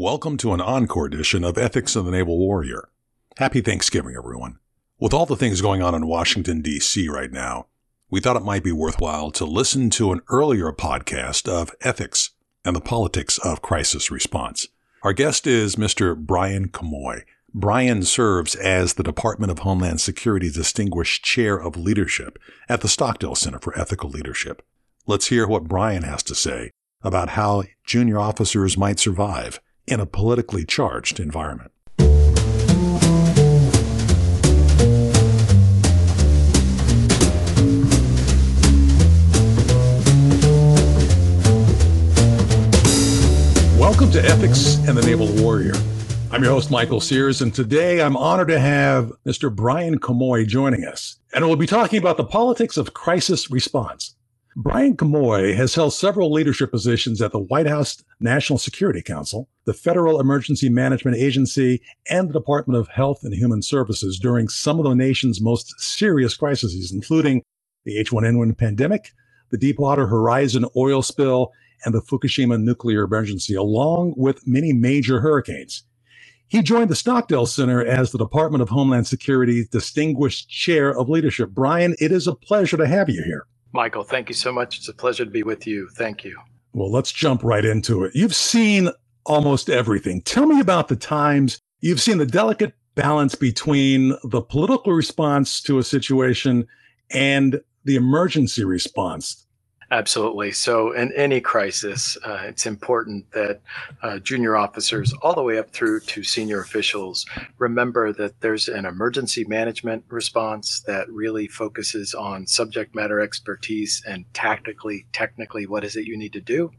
Welcome to an encore edition of Ethics of the Naval Warrior. Happy Thanksgiving, everyone. With all the things going on in Washington, D.C. right now, we thought it might be worthwhile to listen to an earlier podcast of ethics and the politics of crisis response. Our guest is Mr. Brian Kamoie. Brian serves as the Department of Homeland Security Distinguished Chair of Leadership at the Stockdale Center for Ethical Leadership. Let's hear what Brian has to say about how junior officers might survive in a politically charged environment. Welcome to Ethics and the Naval Warrior. I'm your host, Michael Sears, and today I'm honored to have Mr. Brian Kamoie joining us. And we'll be talking about the politics of crisis response. Brian Kamoie has held several leadership positions at the White House National Security Council, the Federal Emergency Management Agency, and the Department of Health and Human Services during some of the nation's most serious crises, including the H1N1 pandemic, the Deepwater Horizon oil spill, and the Fukushima nuclear emergency, along with many major hurricanes. He joined the Stockdale Center as the Department of Homeland Security's Distinguished Chair of Leadership. Brian, it is a pleasure to have you here. Michael, thank you so much. It's a pleasure to be with you. Thank you. Well, let's jump right into it. You've seen almost everything. Tell me about the times you've seen the delicate balance between the political response to a situation and the emergency response. Absolutely. So, in any crisis, uh, it's important that uh, junior officers, all the way up through to senior officials, remember that there's an emergency management response that really focuses on subject matter expertise and tactically, technically, what is it you need to do.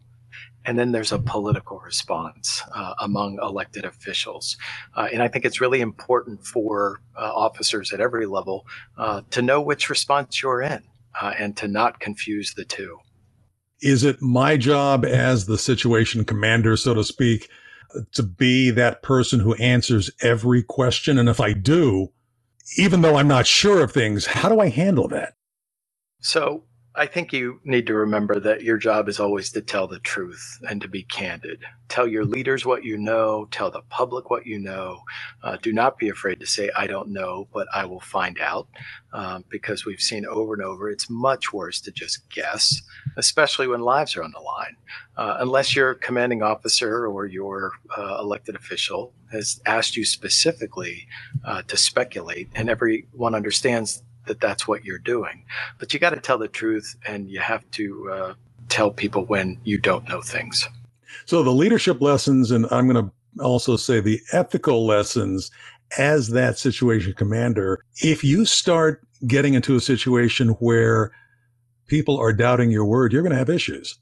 And then there's a political response uh, among elected officials. Uh, and I think it's really important for uh, officers at every level uh, to know which response you're in uh, and to not confuse the two. Is it my job as the situation commander, so to speak, to be that person who answers every question? And if I do, even though I'm not sure of things, how do I handle that? So I think you need to remember that your job is always to tell the truth and to be candid. Tell your leaders what you know, tell the public what you know. Uh, do not be afraid to say, I don't know, but I will find out, um, because we've seen over and over it's much worse to just guess, especially when lives are on the line. Uh, unless your commanding officer or your uh, elected official has asked you specifically uh, to speculate, and everyone understands that that's what you're doing. But you got to tell the truth and you have to uh, tell people when you don't know things. So the leadership lessons, and I'm going to also say the ethical lessons as that situation commander, if you start getting into a situation where people are doubting your word, you're going to have issues.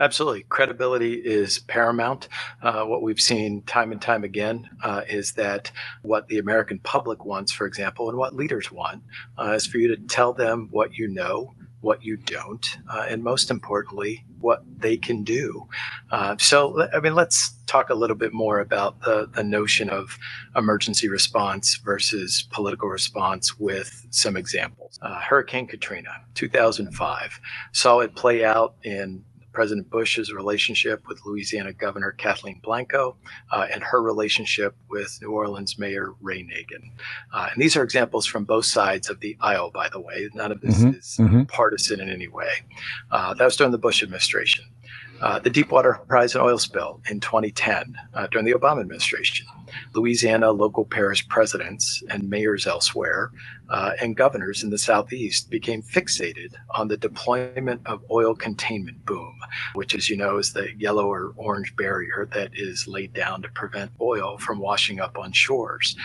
Absolutely. Credibility is paramount. Uh, what we've seen time and time again uh, is that what the American public wants, for example, and what leaders want uh, is for you to tell them what you know, what you don't, uh, and most importantly, what they can do. Uh, so, I mean, let's talk a little bit more about the, the notion of emergency response versus political response with some examples. Uh, Hurricane Katrina, 2005, saw it play out in President Bush's relationship with Louisiana Governor Kathleen Blanco uh, and her relationship with New Orleans Mayor Ray Nagin. Uh, and these are examples from both sides of the aisle, by the way. None of this mm-hmm, is mm-hmm. partisan in any way. Uh, that was during the Bush administration. Uh, the Deepwater Horizon oil spill in 2010 uh, during the Obama administration. Louisiana local parish presidents and mayors elsewhere uh, and governors in the Southeast became fixated on the deployment of oil containment boom, which, as you know, is the yellow or orange barrier that is laid down to prevent oil from washing up on shores.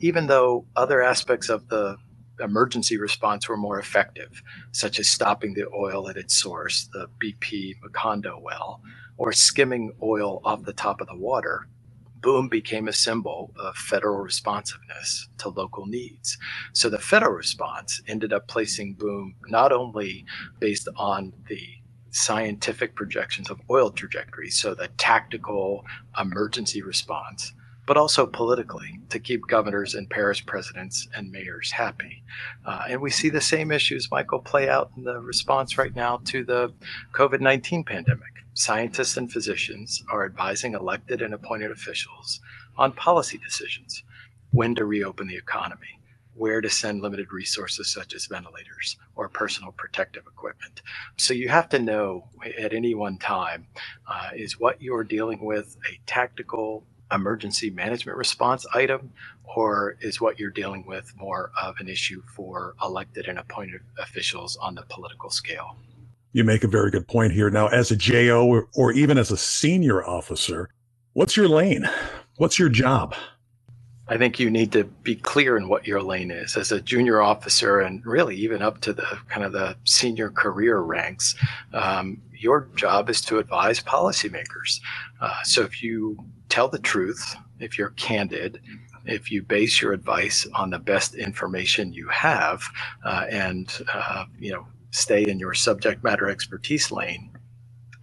Even though other aspects of the emergency response were more effective, such as stopping the oil at its source, the BP Macondo well, or skimming oil off the top of the water, boom became a symbol of federal responsiveness to local needs. So the federal response ended up placing boom not only based on the scientific projections of oil trajectories, so the tactical emergency response, but also politically to keep governors and parish presidents and mayors happy. Uh, and we see the same issues, Michael, play out in the response right now to the COVID 19 pandemic. Scientists and physicians are advising elected and appointed officials on policy decisions when to reopen the economy, where to send limited resources such as ventilators or personal protective equipment. So you have to know at any one time uh, is what you're dealing with a tactical emergency management response item, or is what you're dealing with more of an issue for elected and appointed officials on the political scale? You make a very good point here. Now, as a JO or, or even as a senior officer, what's your lane? What's your job? I think you need to be clear in what your lane is as a junior officer, and really even up to the kind of the senior career ranks. Um, your job is to advise policymakers. Uh, so if you tell the truth, if you're candid, if you base your advice on the best information you have, uh, and uh, you know stay in your subject matter expertise lane,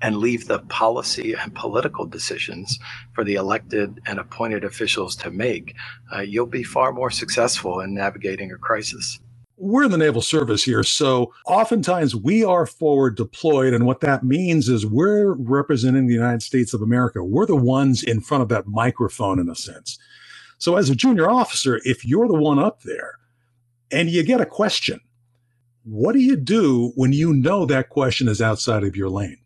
and leave the policy and political decisions for the elected and appointed officials to make, uh, you'll be far more successful in navigating a crisis. We're in the naval service here, so oftentimes we are forward deployed. And what that means is we're representing the United States of America. We're the ones in front of that microphone, in a sense. So, as a junior officer, if you're the one up there and you get a question, what do you do when you know that question is outside of your lane?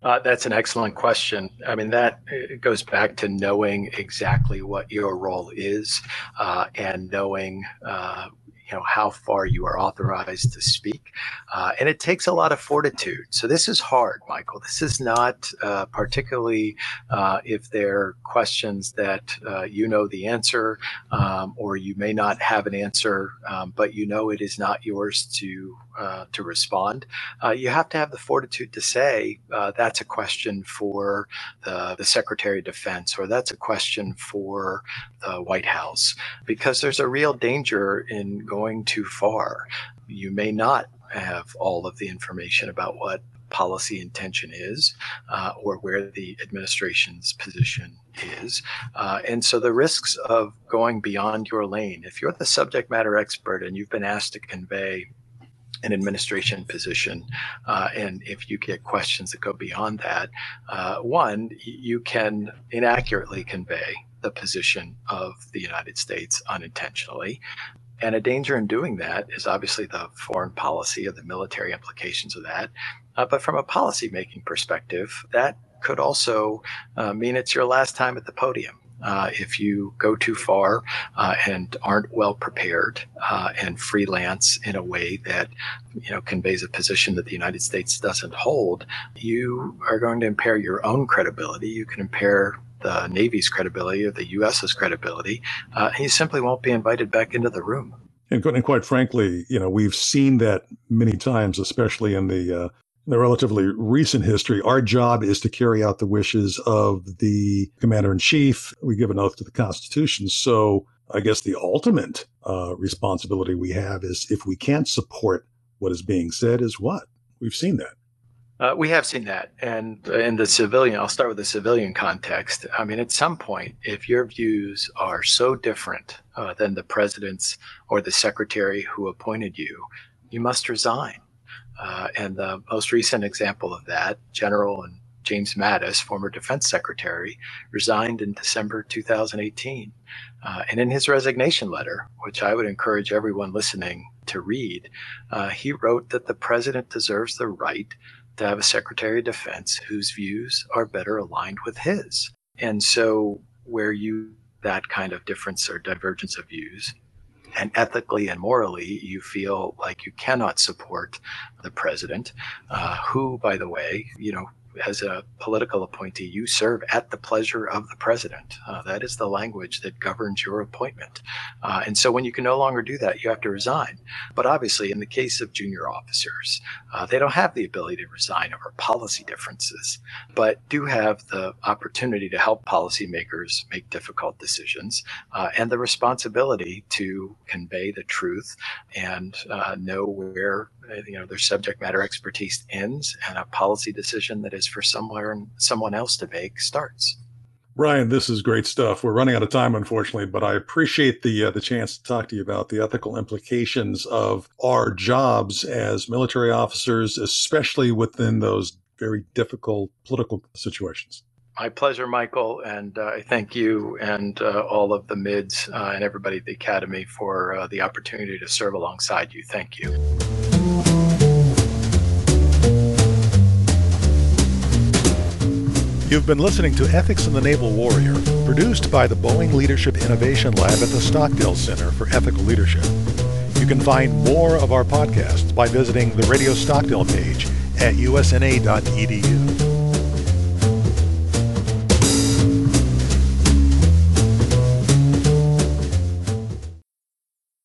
Uh, that's an excellent question. I mean, that goes back to knowing exactly what your role is uh, and knowing uh, you know how far you are authorized to speak uh, and it takes a lot of fortitude. So this is hard michael. This is not uh, particularly uh, if there are questions that uh, you know the answer um, or you may not have an answer um, but you know it is not yours to uh, to respond you have to have the fortitude to say that's a question for the, the secretary of defense or that's a question for the white house because there's a real danger in going going too far. You may not have all of the information about what policy intention is uh, or where the administration's position is. Uh, and so the risks of going beyond your lane, if you're the subject matter expert and you've been asked to convey an administration position, uh, and if you get questions that go beyond that, uh, one, you can inaccurately convey the position of the United States unintentionally. And a danger in doing that is obviously the foreign policy or the military implications of that. Uh, but from a policy making perspective, that could also uh, mean it's your last time at the podium. Uh, if you go too far uh, and aren't well prepared uh, and freelance in a way that you know conveys a position that the United States doesn't hold, you are going to impair your own credibility. You can impair the Navy's credibility or the U.S.'s credibility, uh, he simply won't be invited back into the room. And, and, quite frankly, you know, we've seen that many times, especially in the uh, in the relatively recent history. Our job is to carry out the wishes of the commander in chief. We give an oath to the Constitution. So I guess the ultimate uh, responsibility we have is if we can't support what is being said, is what we've seen that. Uh, we have seen that. And in the civilian, I'll start with the civilian context. I mean, at some point, if your views are so different uh, than the president's or the secretary who appointed you, you must resign. Uh, and the most recent example of that, General and James Mattis, former defense secretary, resigned in December 2018. Uh, and in his resignation letter, which I would encourage everyone listening to read, uh, he wrote that the president deserves the right to have a Secretary of Defense whose views are better aligned with his. And so, where you that kind of difference or divergence of views, and ethically and morally, you feel like you cannot support the president, uh, who, by the way, you know, as a political appointee, you serve at the pleasure of the president. Uh, that is the language that governs your appointment. Uh, and so when you can no longer do that, you have to resign. But obviously, in the case of junior officers, uh, they don't have the ability to resign over policy differences, but do have the opportunity to help policymakers make difficult decisions uh, and the responsibility to convey the truth and uh, know where you know their subject matter expertise ends and a policy decision that is for somewhere and someone else to make starts. Ryan, this is great stuff. We're running out of time, unfortunately, but I appreciate the uh, the chance to talk to you about the ethical implications of our jobs as military officers, especially within those very difficult political situations. My pleasure, Michael, and uh, I thank you and uh, all of the MIDS uh, and everybody at the Academy for uh, the opportunity to serve alongside you. Thank you. You've been listening to Ethics in the Naval Warrior, produced by the Boeing Leadership Innovation Lab at the Stockdale Center for Ethical Leadership. You can find more of our podcasts by visiting the Radio Stockdale page at usna.edu.